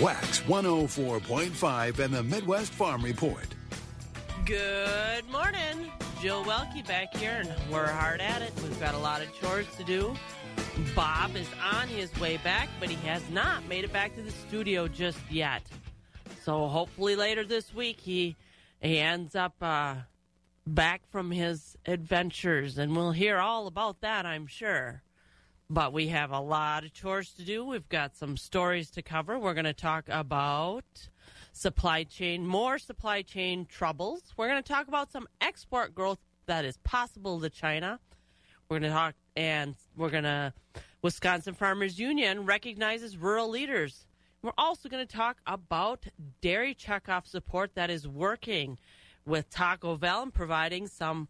Wax 104.5 and the Midwest Farm Report. Good morning. Jill Welke back here, and we're hard at it. We've got a lot of chores to do. Bob is on his way back, but he has not made it back to the studio just yet. So hopefully later this week he he ends up uh, back from his adventures, and we'll hear all about that, I'm sure. But we have a lot of chores to do. We've got some stories to cover. We're going to talk about supply chain, more supply chain troubles. We're going to talk about some export growth that is possible to China. We're going to talk, and we're going to, Wisconsin Farmers Union recognizes rural leaders. We're also going to talk about dairy checkoff support that is working with Taco Bell and providing some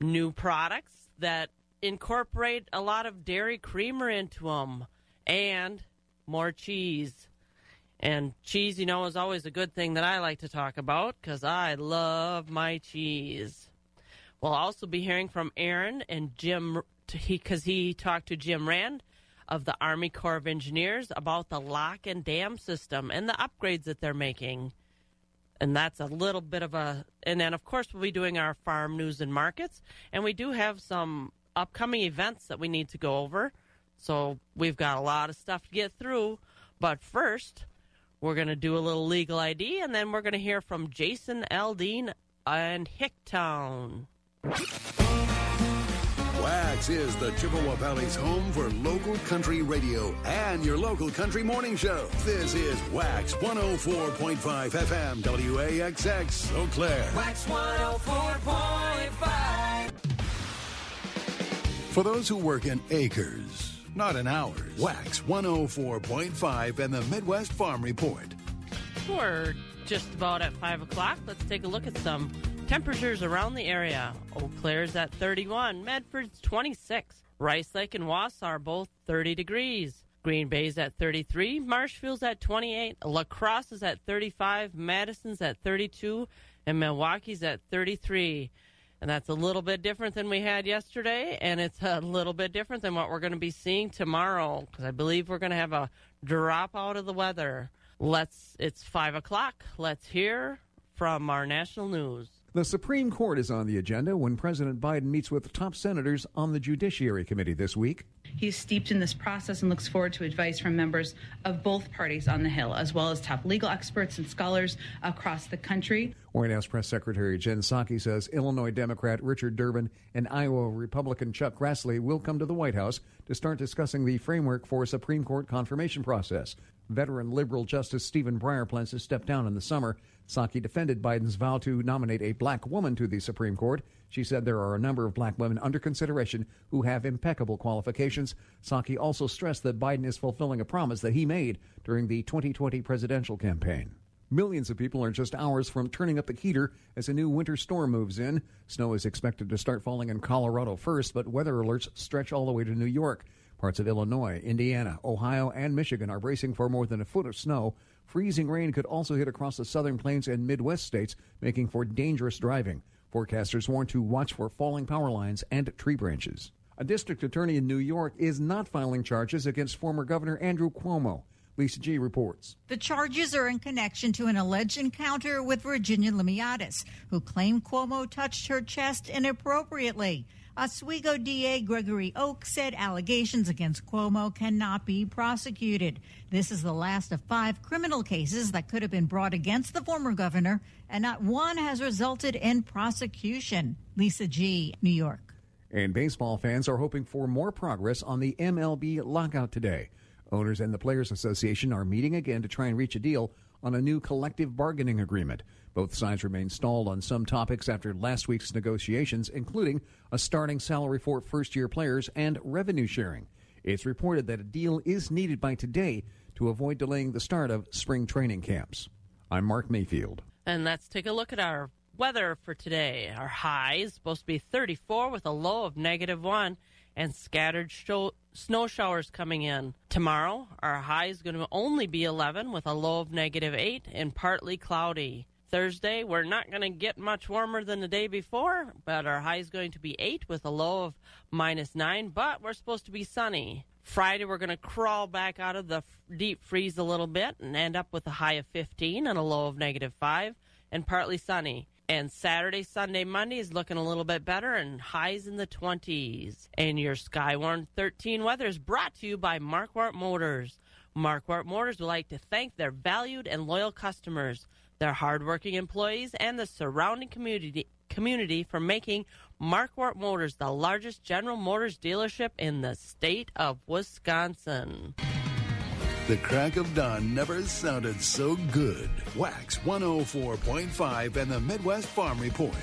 new products that incorporate a lot of dairy creamer into them and more cheese. And cheese, you know, is always a good thing that I like to talk about because I love my cheese. We'll also be hearing from Aaron and Jim because he, he talked to Jim Rand of the Army Corps of Engineers about the lock and dam system and the upgrades that they're making. And that's a little bit of a. And then, of course, we'll be doing our farm news and markets. And we do have some upcoming events that we need to go over. So we've got a lot of stuff to get through. But first, we're going to do a little legal ID, and then we're going to hear from Jason Aldean and Hicktown. Wax is the Chippewa Valley's home for local country radio and your local country morning show. This is Wax 104.5 FM WAXX Eau Claire. Wax 104.5. For those who work in acres, not in hours, Wax 104.5 and the Midwest Farm Report. We're just about at 5 o'clock. Let's take a look at some temperatures around the area. Eau Claire's at 31, Medford's 26, Rice Lake and Wausau are both 30 degrees. Green Bay's at 33, Marshfield's at 28, La Crosse is at 35, Madison's at 32, and Milwaukee's at 33. And that's a little bit different than we had yesterday, and it's a little bit different than what we're going to be seeing tomorrow, because I believe we're going to have a drop out of the weather. Let's, it's 5 o'clock. Let's hear from our national news. The Supreme Court is on the agenda when President Biden meets with top senators on the Judiciary Committee this week. He's steeped in this process and looks forward to advice from members of both parties on the Hill, as well as top legal experts and scholars across the country. White House Press Secretary Jen Psaki says Illinois Democrat Richard Durbin and Iowa Republican Chuck Grassley will come to the White House to start discussing the framework for a Supreme Court confirmation process. Veteran liberal Justice Stephen Breyer plans to step down in the summer. Psaki defended Biden's vow to nominate a black woman to the Supreme Court. She said there are a number of black women under consideration who have impeccable qualifications. Psaki also stressed that Biden is fulfilling a promise that he made during the 2020 presidential campaign. Millions of people are just hours from turning up the heater as a new winter storm moves in. Snow is expected to start falling in Colorado first, but weather alerts stretch all the way to New York. Parts of Illinois, Indiana, Ohio, and Michigan are bracing for more than a foot of snow. Freezing rain could also hit across the southern plains and Midwest states, making for dangerous driving. Forecasters warn to watch for falling power lines and tree branches. A district attorney in New York is not filing charges against former Governor Andrew Cuomo. Lisa G reports. The charges are in connection to an alleged encounter with Virginia Limmiatis, who claimed Cuomo touched her chest inappropriately. Oswego DA Gregory Oakes said allegations against Cuomo cannot be prosecuted. This is the last of five criminal cases that could have been brought against the former governor, and not one has resulted in prosecution. Lisa G., New York. And baseball fans are hoping for more progress on the MLB lockout today. Owners and the Players Association are meeting again to try and reach a deal on a new collective bargaining agreement. Both sides remain stalled on some topics after last week's negotiations, including a starting salary for first year players and revenue sharing. It's reported that a deal is needed by today to avoid delaying the start of spring training camps. I'm Mark Mayfield. And let's take a look at our weather for today. Our high is supposed to be 34 with a low of negative 1 and scattered snow showers coming in. Tomorrow, our high is going to only be 11 with a low of negative 8 and partly cloudy. Thursday, we're not going to get much warmer than the day before, but our high is going to be 8 with a low of minus 9, but we're supposed to be sunny. Friday, we're going to crawl back out of the deep freeze a little bit and end up with a high of 15 and a low of negative 5 and partly sunny. And Saturday, Sunday, Monday is looking a little bit better and highs in the 20s. And your Skywarn 13 weather is brought to you by Markquart Motors. Markquart Motors would like to thank their valued and loyal customers, their hardworking employees, and the surrounding community community for making Markquart Motors the largest General Motors dealership in the state of Wisconsin. The crack of dawn never sounded so good. Wax 104.5 and the Midwest Farm Report.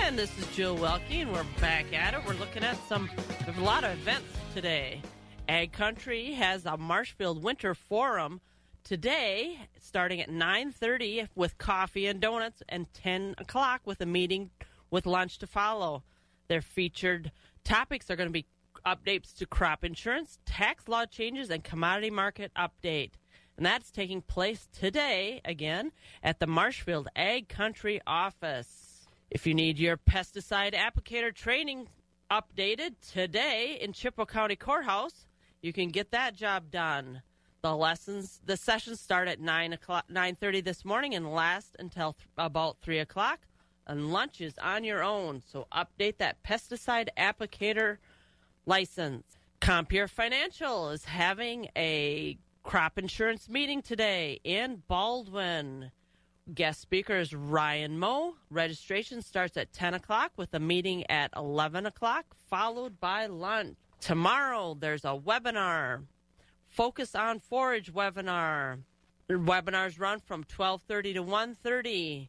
And this is Jill Welke, and we're back at it. We're looking at some, there's a lot of events today. Ag Country has a Marshfield Winter Forum today, starting at 9.30 with coffee and donuts, and 10 o'clock with a meeting with lunch to follow. Their featured topics are going to be updates to crop insurance, tax law changes, and commodity market update. And that's taking place today, again, at the Marshfield Ag Country office. If you need your pesticide applicator training updated today in Chippewa County Courthouse, you can get that job done. The lessons, the sessions start at nine o'clock, nine thirty this morning, and last until th- about three o'clock. And lunch is on your own. So update that pesticide applicator license. Compeer Financial is having a crop insurance meeting today in Baldwin. Guest speaker is Ryan Moe. Registration starts at 10 o'clock with a meeting at 11 o'clock, followed by lunch. Tomorrow, there's a webinar, Focus on Forage webinar. Webinars run from 12.30 to 1.30.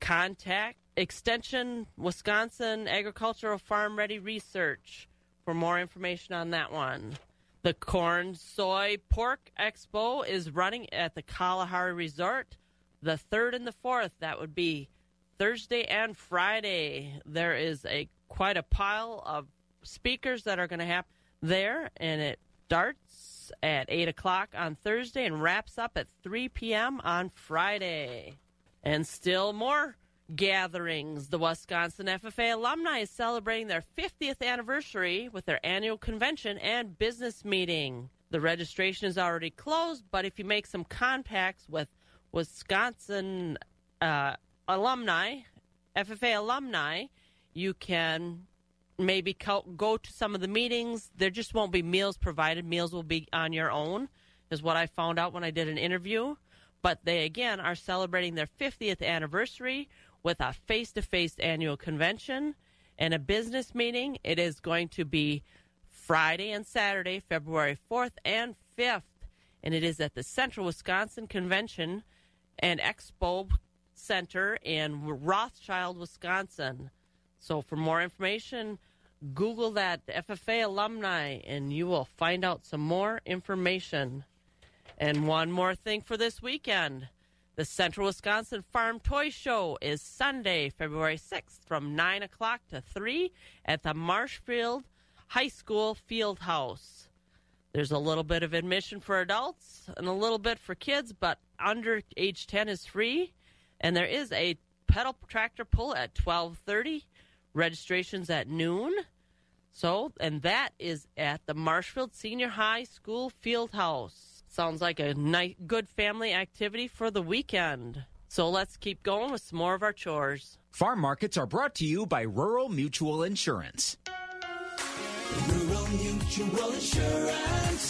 Contact Extension Wisconsin Agricultural Farm Ready Research for more information on that one. The Corn, Soy, Pork Expo is running at the Kalahari Resort the 3rd and the 4th. That would be Thursday and Friday. There is a quite a pile of speakers that are going to happen there, and it starts at 8 o'clock on Thursday and wraps up at 3 p.m. on Friday. And still more gatherings. The Wisconsin FFA alumni is celebrating their 50th anniversary with their annual convention and business meeting. The registration is already closed, but if you make some contacts with Wisconsin uh, alumni, FFA alumni, you can maybe go to some of the meetings. There just won't be meals provided. Meals will be on your own, is what I found out when I did an interview. But they, again, are celebrating their 50th anniversary with a face to face annual convention and a business meeting. It is going to be Friday and Saturday, February 4th and 5th, and it is at the Central Wisconsin Convention and Expo Center in Rothschild, Wisconsin. So, for more information, Google that FFA alumni and you will find out some more information. And one more thing for this weekend. The Central Wisconsin Farm Toy Show is Sunday, February 6th from 9 o'clock to 3 at the Marshfield High School Field House. There's a little bit of admission for adults and a little bit for kids, but under age 10 is free. And there is a pedal tractor pull at 12:30. Registrations at noon. So, and that is at the Marshfield Senior High School Field House. Sounds like a nice, good family activity for the weekend. So let's keep going with some more of our chores. Farm markets are brought to you by Rural Mutual Insurance. Rural Mutual Insurance,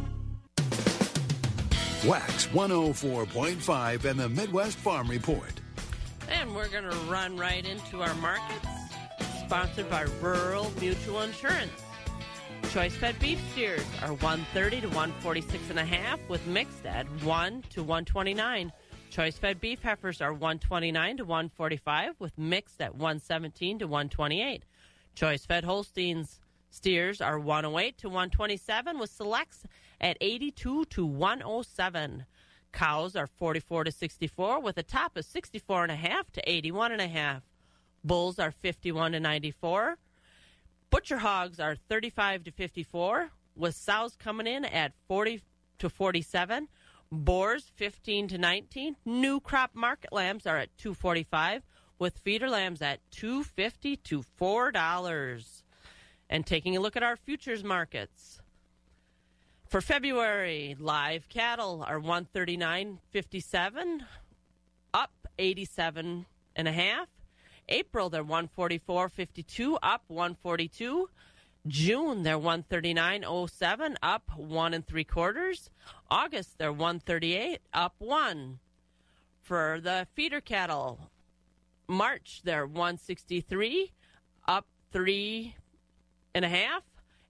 Wax 104.5 and the Midwest Farm Report. And we're going to run right into our markets, sponsored by Rural Mutual Insurance. Choice fed beef steers are 130 to 146 and a half with mixed at 1 to 129. Choice fed beef heifers are 129 to 145 with mixed at 117 to 128. Choice fed Holsteins steers are 108 to 127 with selects at 82 to 107. Cows are 44 to 64 with a top of 64 and a half to 81 and a half. Bulls are 51 to 94. Butcher hogs are 35 to 54 with sows coming in at 40 to 47. Boars 15 to 19. New crop market lambs are at 245 with feeder lambs at 250 to $4. And taking a look at our futures markets. For February, live cattle are 139.57, up 87 and a half. April, they're 144.52, up 142. June, they're 139.07, up one and three quarters. August, they're 138, up one. For the feeder cattle, March, they're 163, up three and a half.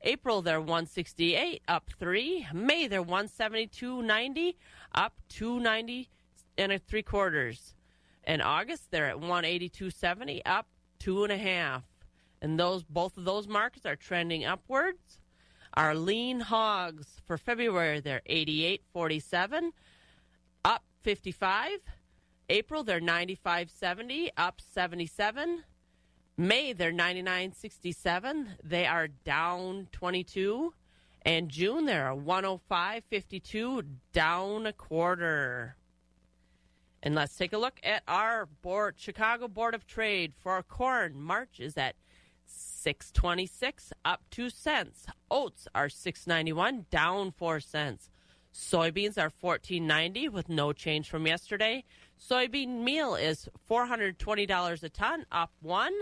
April they're 168, up three. May they're 172.90, up 290 and a three quarters. In August they're at 182.70, up two and a half. And those both of those markets are trending upwards. Our lean hogs for February they're 88.47, up 55. April they're 95.70, up 77. May they're 99.67. They are down 22. And June they're 105.52, down a quarter. And let's take a look at our board, Chicago Board of Trade for corn. March is at 626, up 2 cents. Oats are 691, down 4 cents. Soybeans are 1490 with no change from yesterday. Soybean meal is $420 a ton, up 1.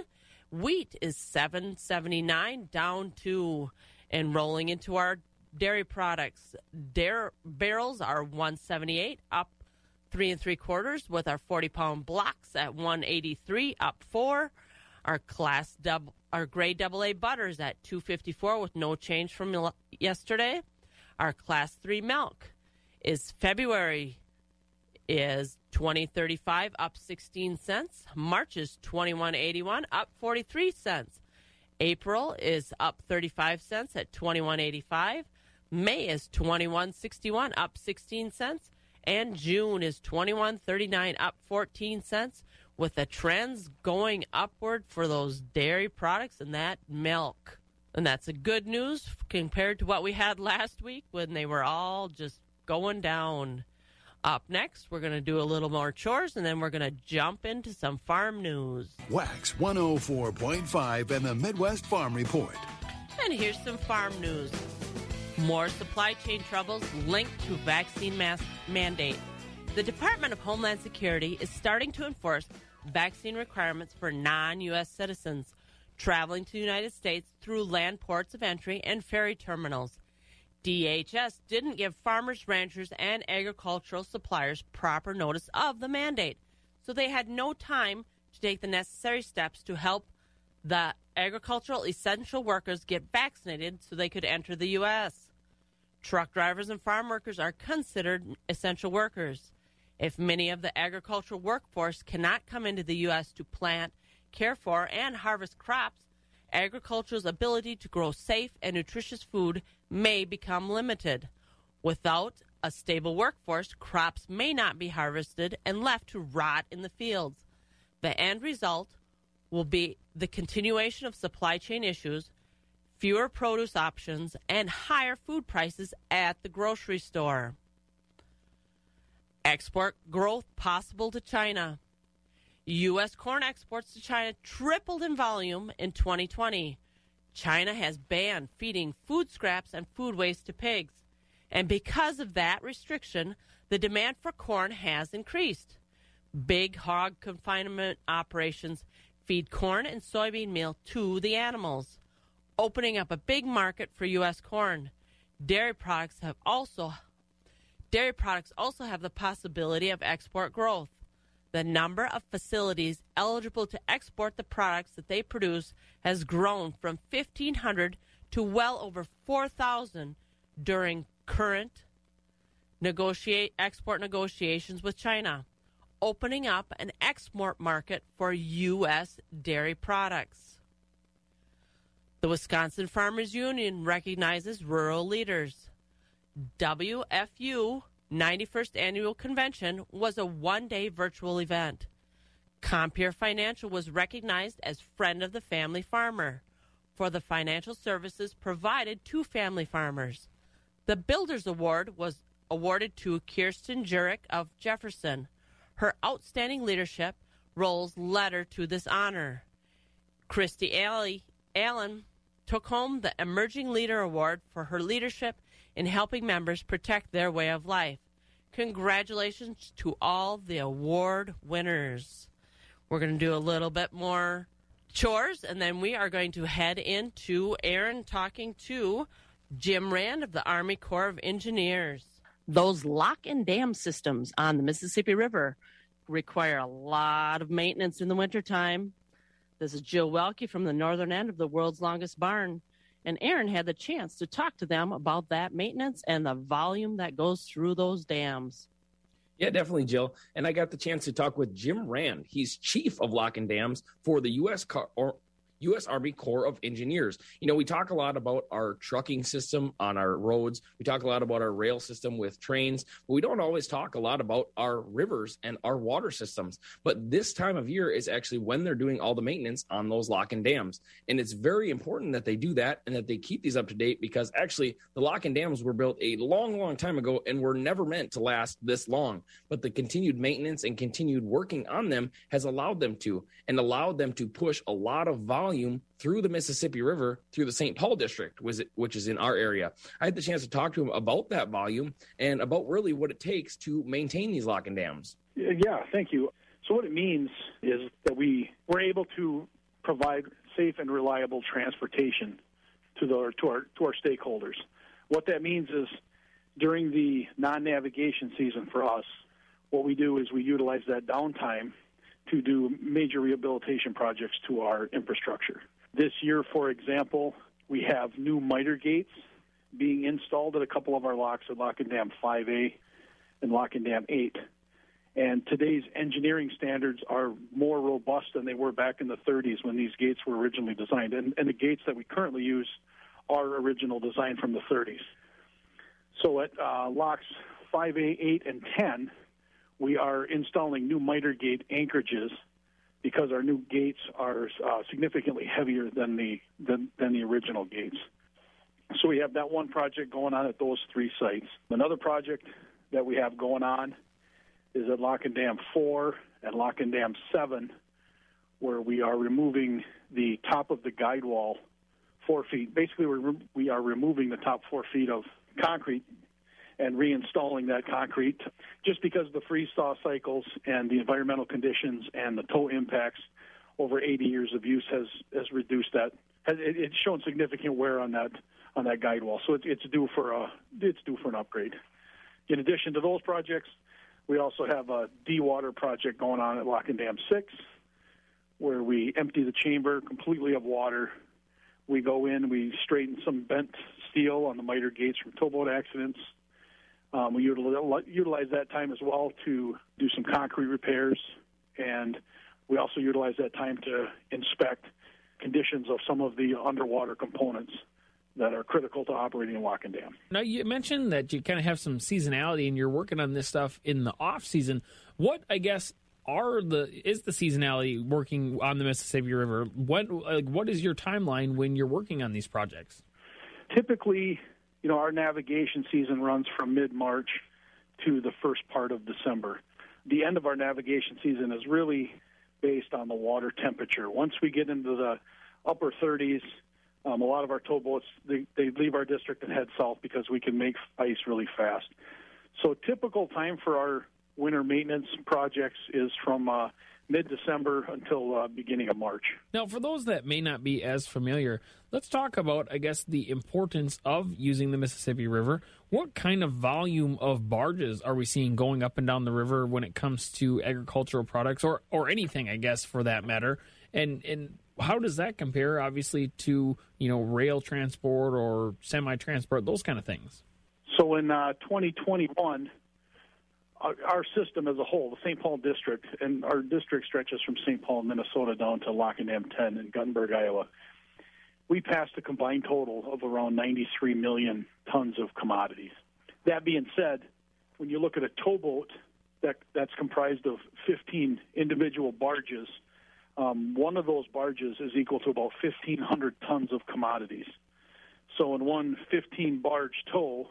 Wheat is 779 down 2 and rolling into our dairy products. Dairy barrels are 178 up 3 and 3 quarters with our 40 pound blocks at 183 up 4. Our class double our grade double A butters at 254 with no change from yesterday. Our class 3 milk is February is 2035 up 16 cents. March is 2181 up 43 cents. April is up 35 cents at 2185. May is 2161 up 16 cents and June is 2139 up 14 cents with the trends going upward for those dairy products and that milk. And that's a good news compared to what we had last week when they were all just going down. Up next, we're going to do a little more chores and then we're going to jump into some farm news. Wax 104.5 and the Midwest Farm Report. And here's some farm news. More supply chain troubles linked to vaccine mask mandate. The Department of Homeland Security is starting to enforce vaccine requirements for non U.S. citizens traveling to the United States through land ports of entry and ferry terminals. DHS didn't give farmers, ranchers, and agricultural suppliers proper notice of the mandate, so they had no time to take the necessary steps to help the agricultural essential workers get vaccinated so they could enter the U.S. Truck drivers and farm workers are considered essential workers. If many of the agricultural workforce cannot come into the U.S. to plant, care for, and harvest crops, agriculture's ability to grow safe and nutritious food may become limited. Without a stable workforce, crops may not be harvested and left to rot in the fields. The end result will be the continuation of supply chain issues, fewer produce options, and higher food prices at the grocery store. Export growth possible to China. U.S. corn exports to China tripled in volume in 2020. China has banned feeding food scraps and food waste to pigs. And because of that restriction, the demand for corn has increased. Big hog confinement operations feed corn and soybean meal to the animals, opening up a big market for U.S. corn. Dairy products have also dairy products also have the possibility of export growth the number of facilities eligible to export the products that they produce has grown from 1,500 to well over 4,000 during current negotiate export negotiations with China, opening up an export market for U.S. dairy products. The Wisconsin Farmers Union recognizes rural leaders. WFU 91st Annual Convention was a one day virtual event. Compeer Financial was recognized as Friend of the Family Farmer for the financial services provided to family farmers. The Builders Award was awarded to Kirsten Jurek of Jefferson. Her outstanding leadership rolls letter to this honor. Christy Alley, Allen took home the Emerging Leader Award for her leadership in helping members protect their way of life. Congratulations to all the award winners. We're going to do a little bit more chores, and then we are going to head into Aaron talking to Jim Rand of the Army Corps of Engineers. Those lock and dam systems on the Mississippi River require a lot of maintenance in the wintertime. This is Jill Welke from the northern end of the world's longest barn. And Aaron had the chance to talk to them about that maintenance and the volume that goes through those dams. Yeah, definitely, Jill. And I got the chance to talk with Jim Rand. He's chief of lock and dams for the U.S. Car- U.S. Army Corps of Engineers. You know, we talk a lot about our trucking system on our roads. We talk a lot about our rail system with trains, but we don't always talk a lot about our rivers and our water systems. But this time of year is actually when they're doing all the maintenance on those lock and dams. And it's very important that they do that and that they keep these up to date because actually the lock and dams were built a long, long time ago and were never meant to last this long. But the continued maintenance and continued working on them has allowed them to and allowed them to push a lot of volume volume through the Mississippi River through the St. Paul district, which is in our area. I had the chance to talk to him about that volume and about really what it takes to maintain these lock and dams. Yeah, thank you. So what it means is that we we're able to provide safe and reliable transportation to the to our to our stakeholders. What that means is during the non-navigation season for us, what we do is we utilize that downtime to do major rehabilitation projects to our infrastructure. This year, for example, we have new miter gates being installed at a couple of our locks at Lock and Dam 5A and Lock and Dam 8. And today's engineering standards are more robust than they were back in the 30s when these gates were originally designed. And, and the gates that we currently use are original design from the 30s. So at uh, locks 5A, 8, and 10, we are installing new miter gate anchorages because our new gates are uh, significantly heavier than the than, than the original gates. So we have that one project going on at those three sites. Another project that we have going on is at Lock and Dam 4 and Lock and Dam 7, where we are removing the top of the guide wall four feet. Basically, we're, we are removing the top four feet of concrete and reinstalling that concrete just because of the freeze thaw cycles and the environmental conditions and the tow impacts over 80 years of use has has reduced that it's shown significant wear on that on that guide wall. So it's it's due for a it's due for an upgrade. In addition to those projects we also have a dewater project going on at Lock and Dam 6 where we empty the chamber completely of water. We go in we straighten some bent steel on the miter gates from towboat accidents um, we utilize, utilize that time as well to do some concrete repairs, and we also utilize that time to inspect conditions of some of the underwater components that are critical to operating a lock and dam. Now, you mentioned that you kind of have some seasonality and you're working on this stuff in the off season. What, I guess, are the is the seasonality working on the Mississippi River? What like, what is your timeline when you're working on these projects? Typically, you know, our navigation season runs from mid March to the first part of December. The end of our navigation season is really based on the water temperature. Once we get into the upper 30s, um, a lot of our towboats they, they leave our district and head south because we can make ice really fast. So typical time for our winter maintenance projects is from uh, mid-December until uh, beginning of March. Now, for those that may not be as familiar, let's talk about, I guess, the importance of using the Mississippi River. What kind of volume of barges are we seeing going up and down the river when it comes to agricultural products, or or anything, I guess, for that matter? And and how does that compare, obviously, to you know rail transport or semi transport, those kind of things? So in uh, 2021 our, system as a whole, the St. Paul district, and our district stretches from St. Paul, Minnesota, down to Lock and Dam 10 in Guttenberg, Iowa. We passed a combined total of around 93 million tons of commodities. That being said, when you look at a towboat that that's comprised of 15 individual barges, um, one of those barges is equal to about 1,500 tons of commodities. So in one 15 barge tow,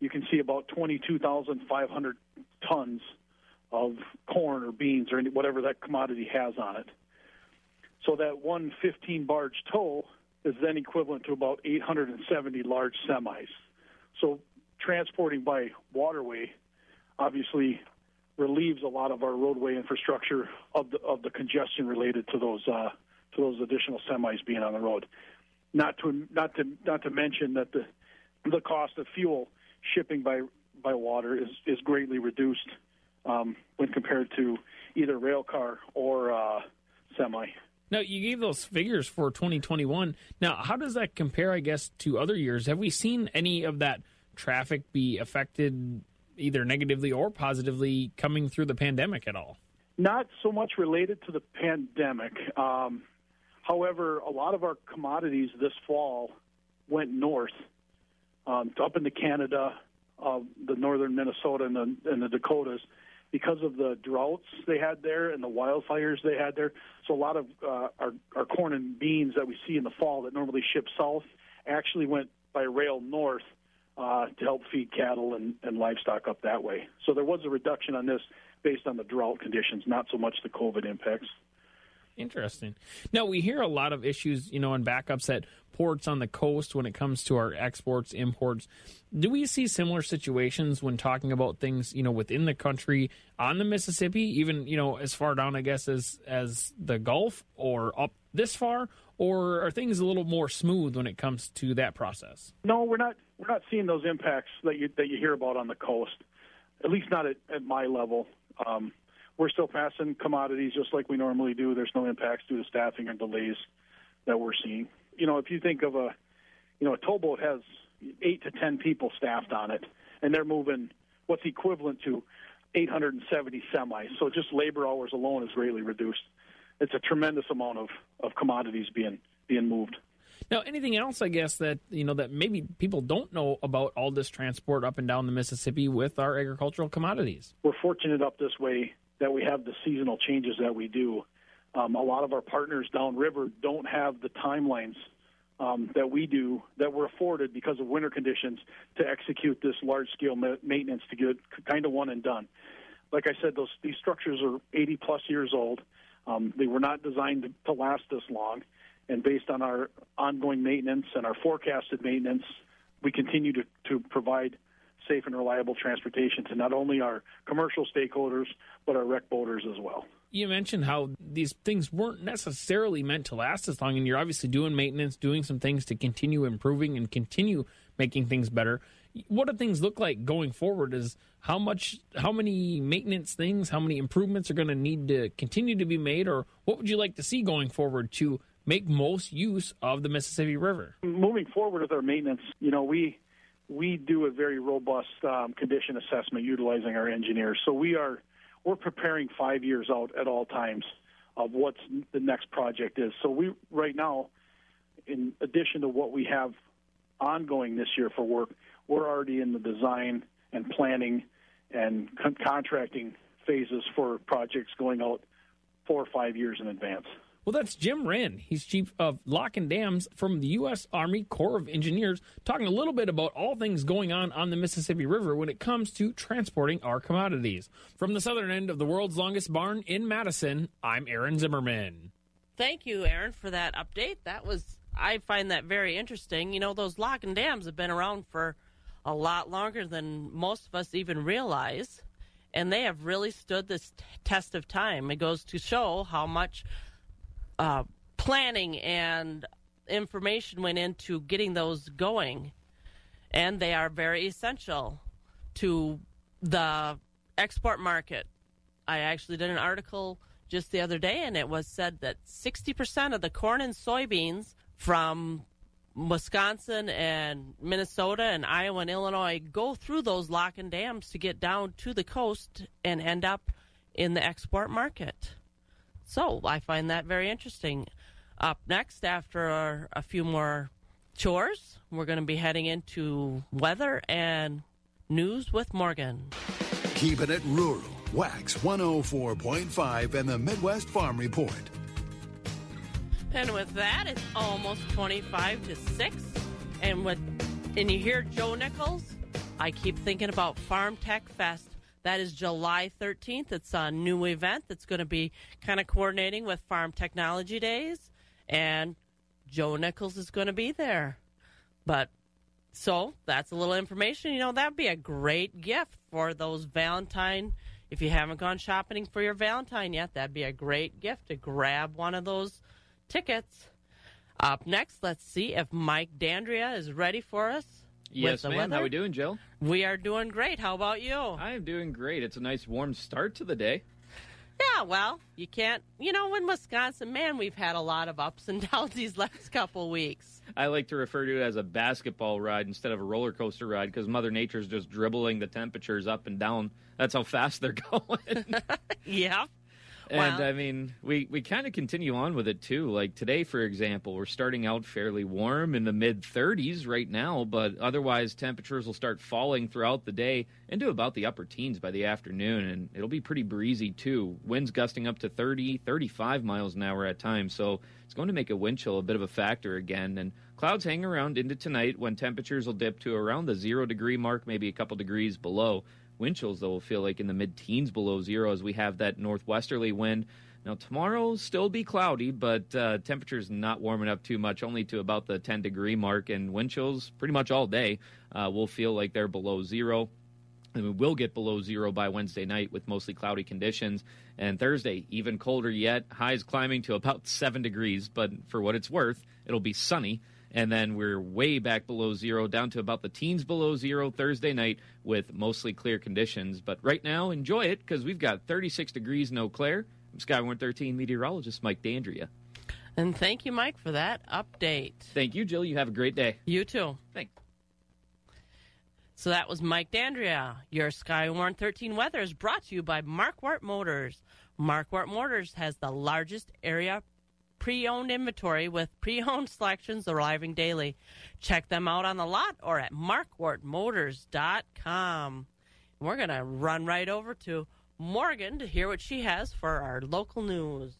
you can see about 22,500 tons of corn or beans or any, whatever that commodity has on it. So that one 15 barge tow is then equivalent to about 870 large semis. So transporting by waterway obviously relieves a lot of our roadway infrastructure of the of the congestion related to those uh, to those additional semis being on the road. Not to not to not to mention that the the cost of fuel shipping by by water is is greatly reduced um, when compared to either rail car or uh, semi. Now, you gave those figures for 2021. Now, how does that compare, I guess, to other years? Have we seen any of that traffic be affected either negatively or positively coming through the pandemic at all? Not so much related to the pandemic. Um, however, a lot of our commodities this fall went north, um, up into Canada, uh, the northern Minnesota, and the, and the Dakotas because of the droughts they had there and the wildfires they had there. So a lot of uh, our, our corn and beans that we see in the fall that normally ship south actually went by rail north uh, to help feed cattle and, and livestock up that way. So there was a reduction on this based on the drought conditions, not so much the COVID impacts. Interesting. Now we hear a lot of issues, you know, and backups at ports on the coast when it comes to our exports, imports. Do we see similar situations when talking about things, you know, within the country on the Mississippi, even you know, as far down, I guess, as as the Gulf or up this far, or are things a little more smooth when it comes to that process? No, we're not. We're not seeing those impacts that you that you hear about on the coast. At least not at, at my level. Um, we're still passing commodities just like we normally do. There's no impacts due to staffing or delays that we're seeing. You know, if you think of a, you know, a towboat has eight to ten people staffed on it, and they're moving what's equivalent to 870 semis. So just labor hours alone is greatly reduced. It's a tremendous amount of, of commodities being being moved. Now, anything else, I guess that you know that maybe people don't know about all this transport up and down the Mississippi with our agricultural commodities. We're fortunate up this way that we have the seasonal changes that we do. Um, a lot of our partners downriver don't have the timelines um, that we do that we're afforded because of winter conditions to execute this large scale ma- maintenance to get kind of one and done. Like I said, those these structures are 80 plus years old. Um, they were not designed to, to last this long, and based on our ongoing maintenance and our forecasted maintenance, we continue to, to provide safe and reliable transportation to not only our commercial stakeholders but our rec boaters as well. You mentioned how these things weren't necessarily meant to last as long, and you're obviously doing maintenance, doing some things to continue improving and continue making things better. What do things look like going forward? Is how much, how many maintenance things, how many improvements are going to need to continue to be made, or what would you like to see going forward to make most use of the Mississippi River? Moving forward with our maintenance, you know, we we do a very robust um, condition assessment utilizing our engineers. So we are we're preparing five years out at all times of what the next project is. So we right now, in addition to what we have ongoing this year for work, we're already in the design and planning and con- contracting phases for projects going out four or five years in advance. Well, that's Jim Wren. He's chief of lock and dams from the U.S. Army Corps of Engineers, talking a little bit about all things going on on the Mississippi River when it comes to transporting our commodities. From the southern end of the world's longest barn in Madison, I'm Aaron Zimmerman. Thank you, Aaron, for that update. That was, I find that very interesting. You know, those lock and dams have been around for a lot longer than most of us even realize, and they have really stood this t- test of time. It goes to show how much uh, planning and information went into getting those going, and they are very essential to the export market. I actually did an article just the other day, and it was said that 60% of the corn and soybeans from Wisconsin and Minnesota and Iowa and Illinois go through those lock and dams to get down to the coast and end up in the export market. So I find that very interesting. Up next, after a few more chores, we're going to be heading into weather and News with Morgan. Keeping it rural. Wax 104.5 and the Midwest Farm Report. And with that, it's almost 25 to 6. And with and you hear Joe Nichols, I keep thinking about Farm Tech Fest. That is July 13th. It's a new event that's going to be kind of coordinating with Farm Technology Days. And Joe Nichols is going to be there. But so that's a little information. You know, that'd be a great gift for those Valentine. If you haven't gone shopping for your Valentine yet, that'd be a great gift to grab one of those tickets. Up next, let's see if Mike Dandria is ready for us. Yes, the ma'am. weather. How we doing, Jill? We are doing great. How about you? I am doing great. It's a nice warm start to the day. Yeah, well, you can't. You know, in Wisconsin, man, we've had a lot of ups and downs these last couple weeks. I like to refer to it as a basketball ride instead of a roller coaster ride because Mother Nature's just dribbling the temperatures up and down. That's how fast they're going. yeah. And Well- I mean, we, we kind of continue on with it too. Like today, for example, we're starting out fairly warm in the mid 30s right now, but otherwise, temperatures will start falling throughout the day into about the upper teens by the afternoon, and it'll be pretty breezy too. Winds gusting up to 30, 35 miles an hour at times, so it's going to make a wind chill a bit of a factor again. And clouds hang around into tonight when temperatures will dip to around the zero degree mark, maybe a couple degrees below. Wind chills, though, will feel like in the mid teens below zero as we have that northwesterly wind. Now, tomorrow still be cloudy, but uh, temperatures not warming up too much, only to about the 10 degree mark, and wind chills pretty much all day uh, will feel like they're below zero. And we will get below zero by Wednesday night with mostly cloudy conditions. And Thursday, even colder yet. Highs climbing to about seven degrees, but for what it's worth, it'll be sunny. And then we're way back below zero, down to about the teens below zero Thursday night with mostly clear conditions. But right now, enjoy it because we've got 36 degrees in Eau Claire. I'm Skywarn 13 meteorologist Mike Dandria. And thank you, Mike, for that update. Thank you, Jill. You have a great day. You too. Thanks. So that was Mike Dandria. Your Skywarn 13 weather is brought to you by Markquart Motors. Markquart Motors has the largest area pre-owned inventory with pre-owned selections arriving daily. Check them out on the lot or at markquartmotors.com. We're going to run right over to Morgan to hear what she has for our local news.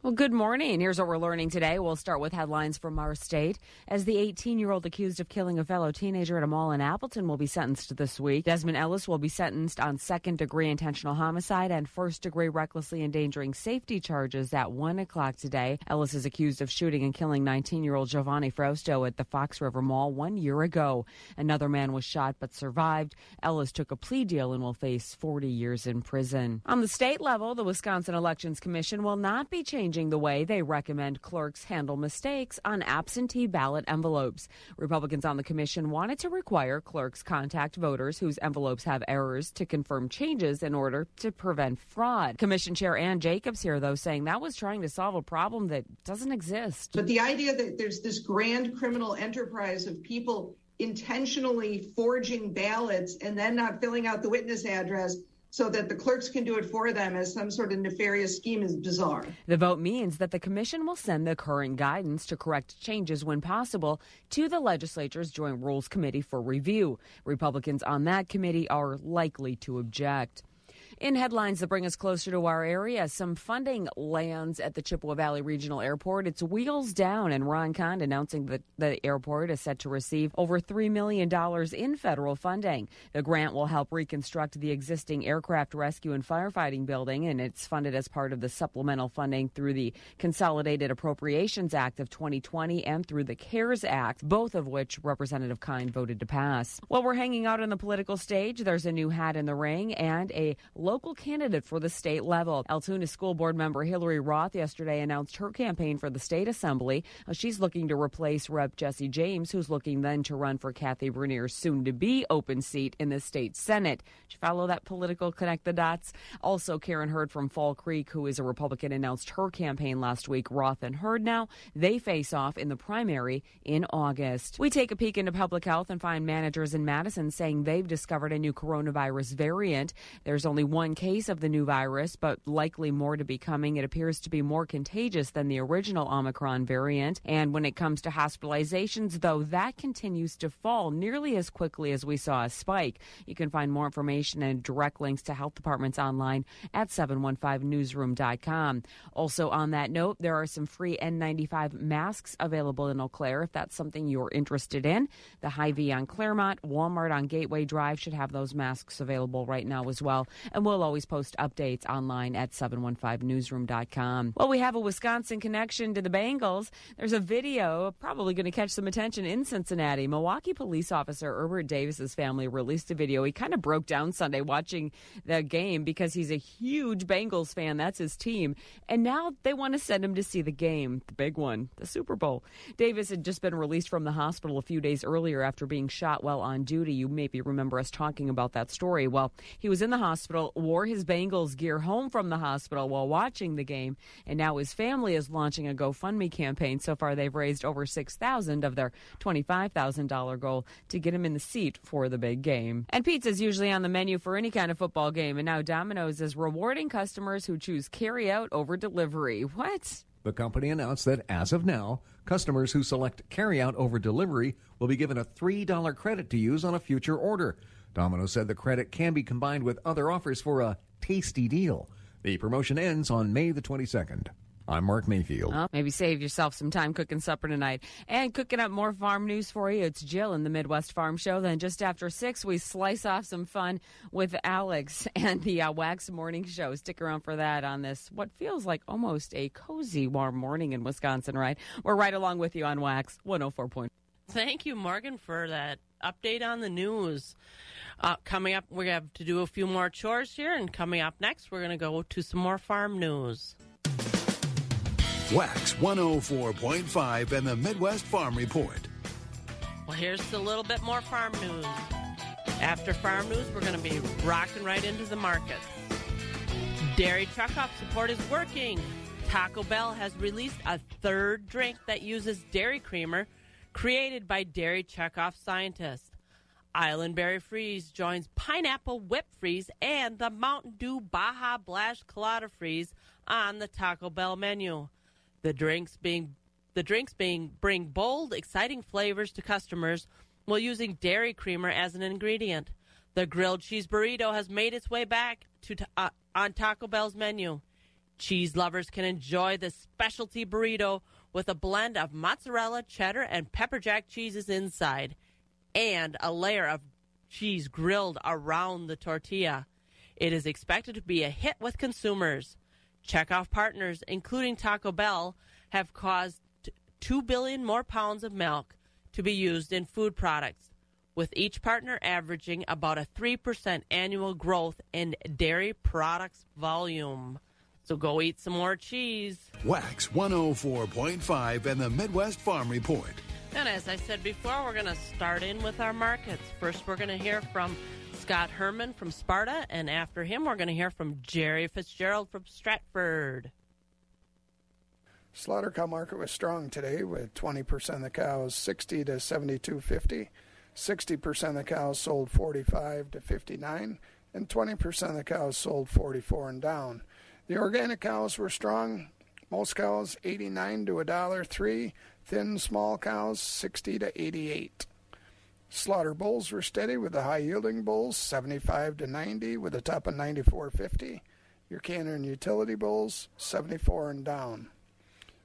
Well, good morning. Here's what we're learning today. We'll start with headlines from our state. As the 18 year old accused of killing a fellow teenager at a mall in Appleton will be sentenced this week, Desmond Ellis will be sentenced on second degree intentional homicide and first degree recklessly endangering safety charges at 1 o'clock today. Ellis is accused of shooting and killing 19 year old Giovanni Frausto at the Fox River Mall one year ago. Another man was shot but survived. Ellis took a plea deal and will face 40 years in prison. On the state level, the Wisconsin Elections Commission will not be changing the way they recommend clerks handle mistakes on absentee ballot envelopes. Republicans on the commission wanted to require clerks contact voters whose envelopes have errors to confirm changes in order to prevent fraud. Commission Chair Ann Jacobs here, though, saying that was trying to solve a problem that doesn't exist. But the idea that there's this grand criminal enterprise of people intentionally forging ballots and then not filling out the witness address so that the clerks can do it for them as some sort of nefarious scheme is bizarre. The vote means that the commission will send the current guidance to correct changes when possible to the legislature's Joint Rules Committee for review. Republicans on that committee are likely to object. In headlines that bring us closer to our area, some funding lands at the Chippewa Valley Regional Airport. It's wheels down, and Ron Kind announcing that the airport is set to receive over $3 million in federal funding. The grant will help reconstruct the existing aircraft rescue and firefighting building, and it's funded as part of the supplemental funding through the Consolidated Appropriations Act of 2020 and through the CARES Act, both of which Representative Kind voted to pass. While we're hanging out on the political stage, there's a new hat in the ring and a local candidate for the state level. Altoona School Board member Hillary Roth yesterday announced her campaign for the state assembly. Uh, She's looking to replace Rep. Jesse James, who's looking then to run for Kathy Bernier's soon to be open seat in the state Senate. Did you follow that political connect the dots? Also, Karen Hurd from Fall Creek, who is a Republican, announced her campaign last week. Roth and Hurd now, they face off in the primary in August. We take a peek into public health and find managers in Madison saying they've discovered a new coronavirus variant. There's only one one case of the new virus, but likely more to be coming. It appears to be more contagious than the original Omicron variant. And when it comes to hospitalizations, though, that continues to fall nearly as quickly as we saw a spike. You can find more information and direct links to health departments online at 715newsroom.com. Also, on that note, there are some free N95 masks available in Eau Claire if that's something you're interested in. The Hy-Vee on Claremont, Walmart on Gateway Drive should have those masks available right now as well. And always post updates online at 715newsroom.com. Well, we have a Wisconsin connection to the Bengals. There's a video probably going to catch some attention in Cincinnati. Milwaukee police officer Herbert Davis's family released a video. He kind of broke down Sunday watching the game because he's a huge Bengals fan. That's his team. And now they want to send him to see the game, the big one, the Super Bowl. Davis had just been released from the hospital a few days earlier after being shot while on duty. You maybe remember us talking about that story. Well, he was in the hospital, wore his Bengals gear home from the hospital while watching the game, and now his family is launching a GoFundMe campaign. So far, they've raised over 6000 of their $25,000 goal to get him in the seat for the big game. And pizza is usually on the menu for any kind of football game, and now Domino's is rewarding customers who choose carry out over delivery. What? The company announced that as of now, customers who select carryout over delivery will be given a $3 credit to use on a future order. Domino's said the credit can be combined with other offers for a tasty deal. The promotion ends on May the 22nd. I'm Mark Mayfield. Well, maybe save yourself some time cooking supper tonight. And cooking up more farm news for you. It's Jill in the Midwest Farm Show. Then just after six, we slice off some fun with Alex and the uh, Wax Morning Show. Stick around for that on this, what feels like almost a cozy warm morning in Wisconsin, right? We're right along with you on Wax 104. Thank you, Morgan, for that update on the news. Uh, coming up, we have to do a few more chores here, and coming up next, we're going to go to some more farm news. Wax 104.5 and the Midwest Farm Report. Well, here's a little bit more farm news. After farm news, we're going to be rocking right into the markets. Dairy Checkoff support is working. Taco Bell has released a third drink that uses dairy creamer created by Dairy Checkoff scientists. Island Berry Freeze joins Pineapple Whip Freeze and the Mountain Dew Baja Blast Colada Freeze on the Taco Bell menu. The drinks being the drinks being bring bold, exciting flavors to customers while using dairy creamer as an ingredient. The grilled cheese burrito has made its way back to uh, on Taco Bell's menu. Cheese lovers can enjoy the specialty burrito with a blend of mozzarella, cheddar, and pepper jack cheeses inside, and a layer of cheese grilled around the tortilla. It is expected to be a hit with consumers. Checkoff partners, including Taco Bell, have caused 2 billion more pounds of milk to be used in food products, with each partner averaging about a 3% annual growth in dairy products volume. So go eat some more cheese. Wax 104.5 and the Midwest Farm Report. And as I said before, we're going to start in with our markets. First, we're going to hear from Scott Herman from Sparta, and after him, we're going to hear from Jerry Fitzgerald from Stratford. Slaughter cow market was strong today with 20% of the cows 60 to 72.50. 60% of the cows sold 45 to 59 and 20% of the cows sold 44 and down. The organic cows were strong. Most cows 89 to a dollar 3, thin small cows 60 to 88. Slaughter bulls were steady with the high yielding bulls 75 to 90 with a top of 94.50. Your canner and utility bulls 74 and down.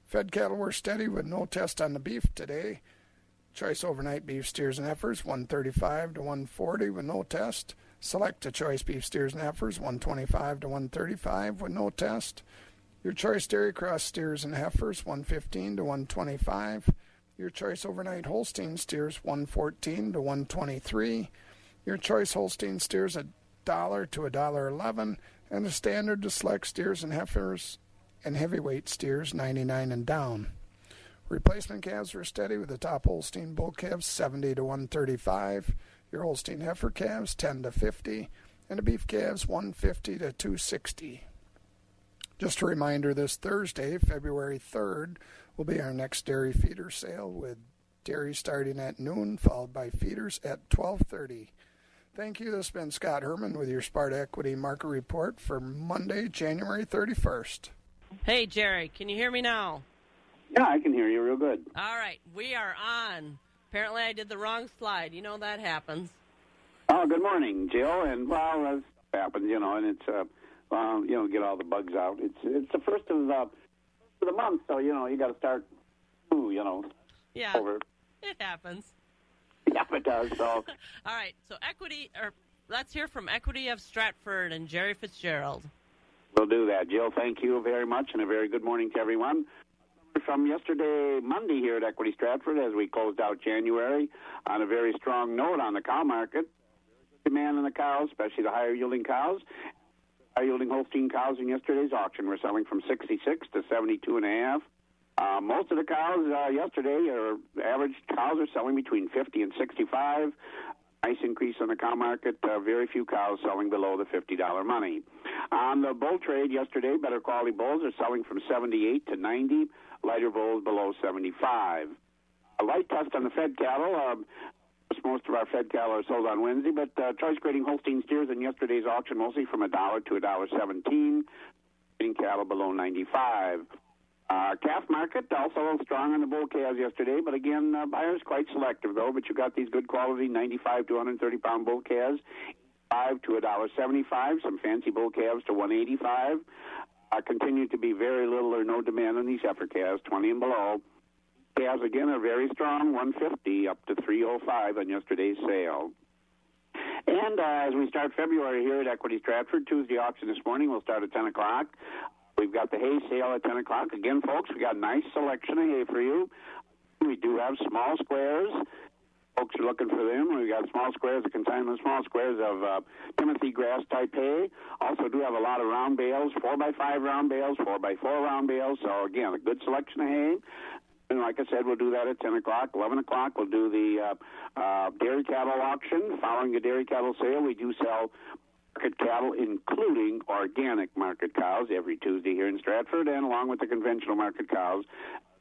Fed cattle were steady with no test on the beef today. Choice overnight beef steers and heifers 135 to 140 with no test. Select to choice beef steers and heifers 125 to 135 with no test. Your choice dairy cross steers and heifers 115 to 125. Your choice overnight Holstein steers 114 to 123. Your choice Holstein steers a dollar to a dollar eleven, and the standard to select steers and heifers and heavyweight steers 99 and down. Replacement calves were steady with the top Holstein bull calves 70 to 135, your Holstein heifer calves 10 to 50, and the beef calves 150 to 260. Just a reminder this Thursday, February 3rd, will be our next dairy feeder sale with dairy starting at noon followed by feeders at 12:30. Thank you. This has been Scott Herman with your Sparta Equity Market Report for Monday, January 31st. Hey, Jerry, can you hear me now? Yeah, I can hear you real good. All right, we are on. Apparently, I did the wrong slide. You know that happens. Oh, good morning, Jill. And well, that happens, you know, and it's uh, well, you know, get all the bugs out. It's it's the first of uh, of the month, so you know you got to start. Ooh, you know. Yeah. Over. It happens. Yeah, it does. So. All right, so equity, or let's hear from Equity of Stratford and Jerry Fitzgerald. We'll do that, Jill. Thank you very much, and a very good morning to everyone. From yesterday, Monday, here at Equity Stratford, as we closed out January on a very strong note on the cow market. Demand on the cows, especially the higher yielding cows. Higher yielding Holstein cows in yesterday's auction were selling from 66 to 72 and a half. Uh, most of the cows uh, yesterday, or average cows, are selling between 50 and 65. Nice increase on the cow market. Uh, very few cows selling below the $50 money. On the bull trade yesterday, better quality bulls are selling from 78 to 90. Lighter bulls below 75. A light test on the fed cattle. Uh, most of our fed cattle are sold on Wednesday, but uh, choice grading Holstein steers in yesterday's auction mostly from a dollar to a dollar seventeen. Cattle below 95. Uh, calf market also strong on the bull calves yesterday, but again, uh, buyers quite selective though. But you got these good quality 95 to 130 pound bull calves, five to a dollar 75. Some fancy bull calves to 185. Uh, continue to be very little or no demand on these heifer calves, 20 and below. Calves again are very strong, 150 up to 305 on yesterday's sale. And uh, as we start February here at Equity Stratford, Tuesday auction this morning will start at 10 o'clock. We've got the hay sale at 10 o'clock. Again, folks, we got a nice selection of hay for you. We do have small squares. Folks are looking for them. We've got small squares, the consignment small squares of uh, Timothy grass hay. Also, do have a lot of round bales, 4 by 5 round bales, 4 by 4 round bales. So, again, a good selection of hay. And like I said, we'll do that at 10 o'clock. 11 o'clock, we'll do the uh, uh, dairy cattle auction. Following the dairy cattle sale, we do sell market cattle, including organic market cows, every Tuesday here in Stratford, and along with the conventional market cows.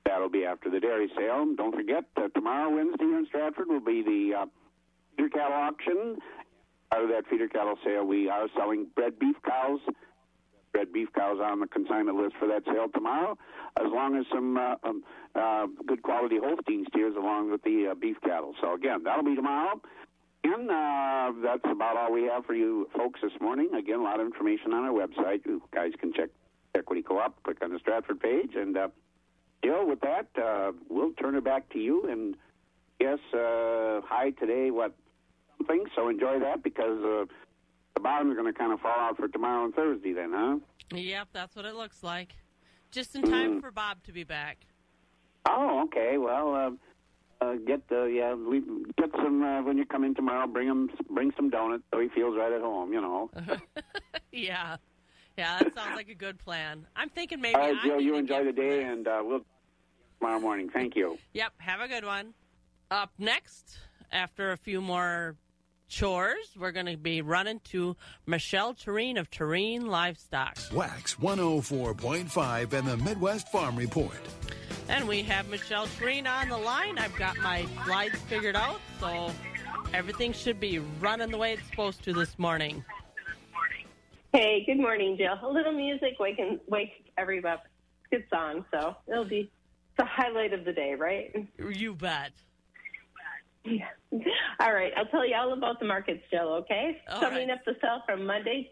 That'll be after the dairy sale. Don't forget, that tomorrow, Wednesday, here in Stratford, will be the uh, feeder cattle auction. Out of that feeder cattle sale, we are selling bred beef cows. Bred beef cows on the consignment list for that sale tomorrow, as long as some uh, um, uh, good quality Holstein steers along with the uh, beef cattle. So again, that'll be tomorrow. And uh, that's about all we have for you folks this morning. Again, a lot of information on our website. You guys can check Equity Co-op, click on the Stratford page, and uh, Jill, with that, uh, we'll turn it back to you. And yes, uh, high today, what something? So enjoy that because uh, the bottom is going to kind of fall out for tomorrow and Thursday. Then, huh? Yep, that's what it looks like. Just in time Mm. for Bob to be back. Oh, okay. Well, uh, uh, get the yeah, we get some uh, when you come in tomorrow. Bring him, bring some donuts so he feels right at home. You know. yeah. Yeah, that sounds like a good plan. I'm thinking maybe All right, Jill. You enjoy the day, and uh, we'll tomorrow morning. Thank you. Yep, have a good one. Up next, after a few more chores, we're going to be running to Michelle Tureen of Tureen Livestock. Wax 104.5 and the Midwest Farm Report. And we have Michelle Tureen on the line. I've got my slides figured out, so everything should be running the way it's supposed to this morning. Hey, good morning, Jill. A little music wake and wake everybody up. Good song, so it'll be the highlight of the day, right? You bet. Yeah. All right, I'll tell you all about the markets, Jill. Okay, All summing right. up the sell from Monday.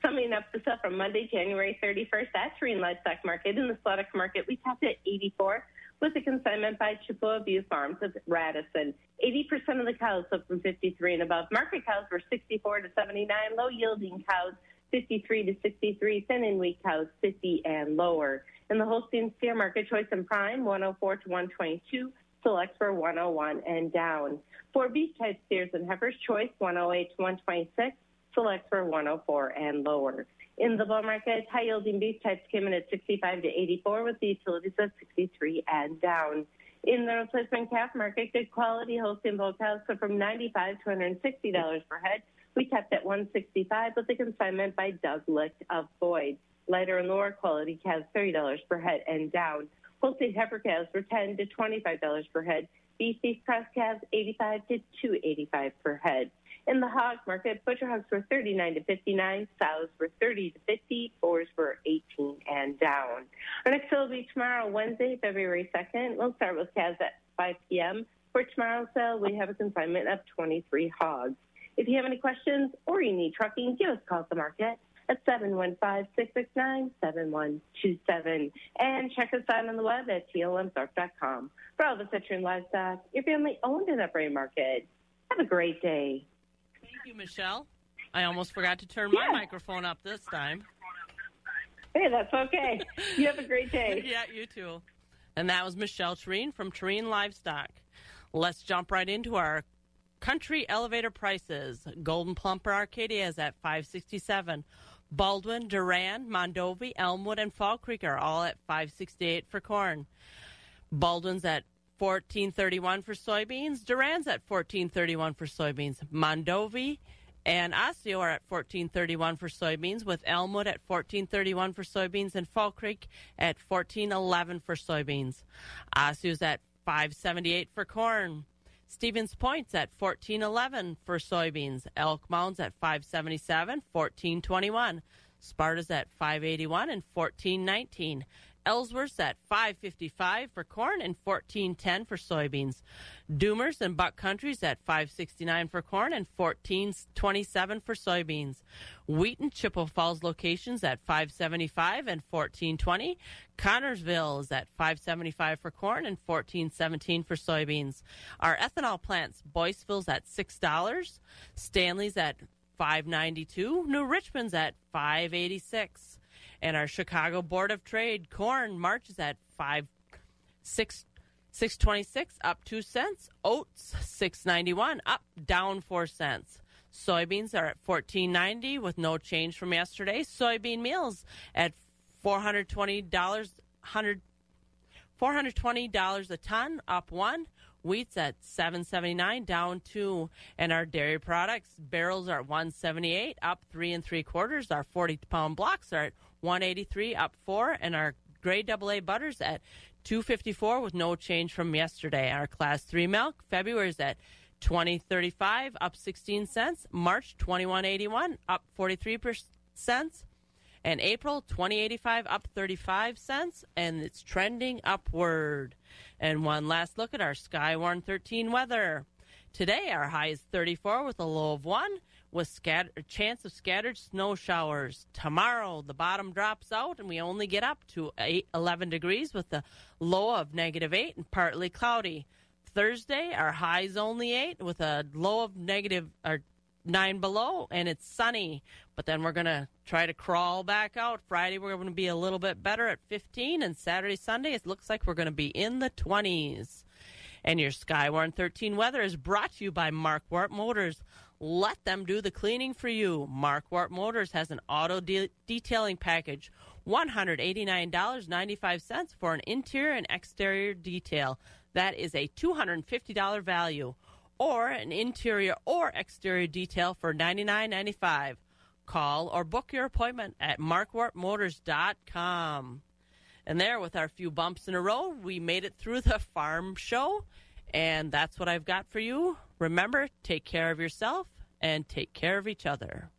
Summing up the sell from Monday, January 31st at Tureen Livestock Market. In the Slaughter Market, we topped at 84 with a consignment by Chippewa View Farms of Radisson. 80% of the cows sold from 53 and above. Market cows were 64 to 79. Low yielding cows 53 to 63. Thin and weak cows 50 and lower. In the Holstein steer market, choice and prime 104 to 122. Select for 101 and down. For beef type steers and heifers, choice 108 to 126. Select for 104 and lower. In the bull market, high yielding beef types came in at 65 to 84 with the utilities of 63 and down. In the replacement calf market, good quality Holstein bull cows go from 95 to 160 dollars per head. We kept at 165 with the consignment by Doug Licht of Boyd. Lighter and lower quality calves $30 per head and down. Holstein heifer calves were 10 to $25 per head. Beef beef cross calves 85 to 285 per head. In the hog market, butcher hogs were 39 to 59, sows were 30 to 50, boars were 18 and down. Our next sale will be tomorrow, Wednesday, February 2nd. We'll start with calves at 5 p.m. For tomorrow's sale, we have a consignment of 23 hogs. If you have any questions or you need trucking, give us a call at the market at 715-669-7127. And check us out on the web at tlmtharp.com. For all the Tureen livestock, your family owned and operated market. Have a great day. Thank you, Michelle. I almost forgot to turn my microphone up this time. Hey, that's okay. You have a great day. yeah, you too. And that was Michelle Tureen from Tureen Livestock. Let's jump right into our country elevator prices. Golden Plumper Arcadia is at 567. Baldwin, Durand, Mondovi, Elmwood, and Fall Creek are all at 568 for corn. Baldwin's at 1431 for soybeans. Durand's at 1431 for soybeans. Mondovi and Osseo are at 1431 for soybeans, with Elmwood at 1431 for soybeans and Fall Creek at 1411 for soybeans. Osseo's at 578 for corn. Stevens Point's at 1411 for soybeans. Elk Mound's at 577, 1421. Sparta's at 581 and 1419. Ellsworth's at 555 for corn and 1410 for soybeans. Doomers and Buck Country's at 569 for corn and 1427 for soybeans. Wheat Wheaton Chippewa Falls locations at 575 and 1420. Connorsville is at 575 for corn and 1417 for soybeans. Our ethanol plants, Boyceville's at $6. Stanley's at 592. New Richmond's at 586. And our Chicago Board of Trade corn March is at five six six twenty six up two cents. Oats six ninety one up down four cents. Soybeans are at fourteen ninety with no change from yesterday. Soybean meals at four hundred twenty dollars hundred four hundred twenty dollars a ton up one. Wheat's at seven seventy nine down two, and our dairy products barrels are at one seventy eight up three and three quarters. Our forty pound blocks are at 183 up 4 and our grade AA butters at 254 with no change from yesterday. Our class 3 milk February is at 2035 up 16 cents, March 2181 up 43 cents, and April 2085 up 35 cents and it's trending upward. And one last look at our Skywarn 13 weather. Today our high is 34 with a low of 1 with scatter, chance of scattered snow showers. Tomorrow, the bottom drops out and we only get up to eight, 11 degrees with a low of negative 8 and partly cloudy. Thursday, our high is only 8 with a low of negative or 9 below and it's sunny. But then we're going to try to crawl back out. Friday, we're going to be a little bit better at 15 and Saturday, Sunday, it looks like we're going to be in the 20s. And your Skywarn 13 weather is brought to you by Markquart Motors. Let them do the cleaning for you. Markquart Motors has an auto de- detailing package, $189.95 for an interior and exterior detail. That is a $250 value. Or an interior or exterior detail for $99.95. Call or book your appointment at markquartmotors.com. And there, with our few bumps in a row, we made it through the farm show. And that's what I've got for you. Remember, take care of yourself and take care of each other.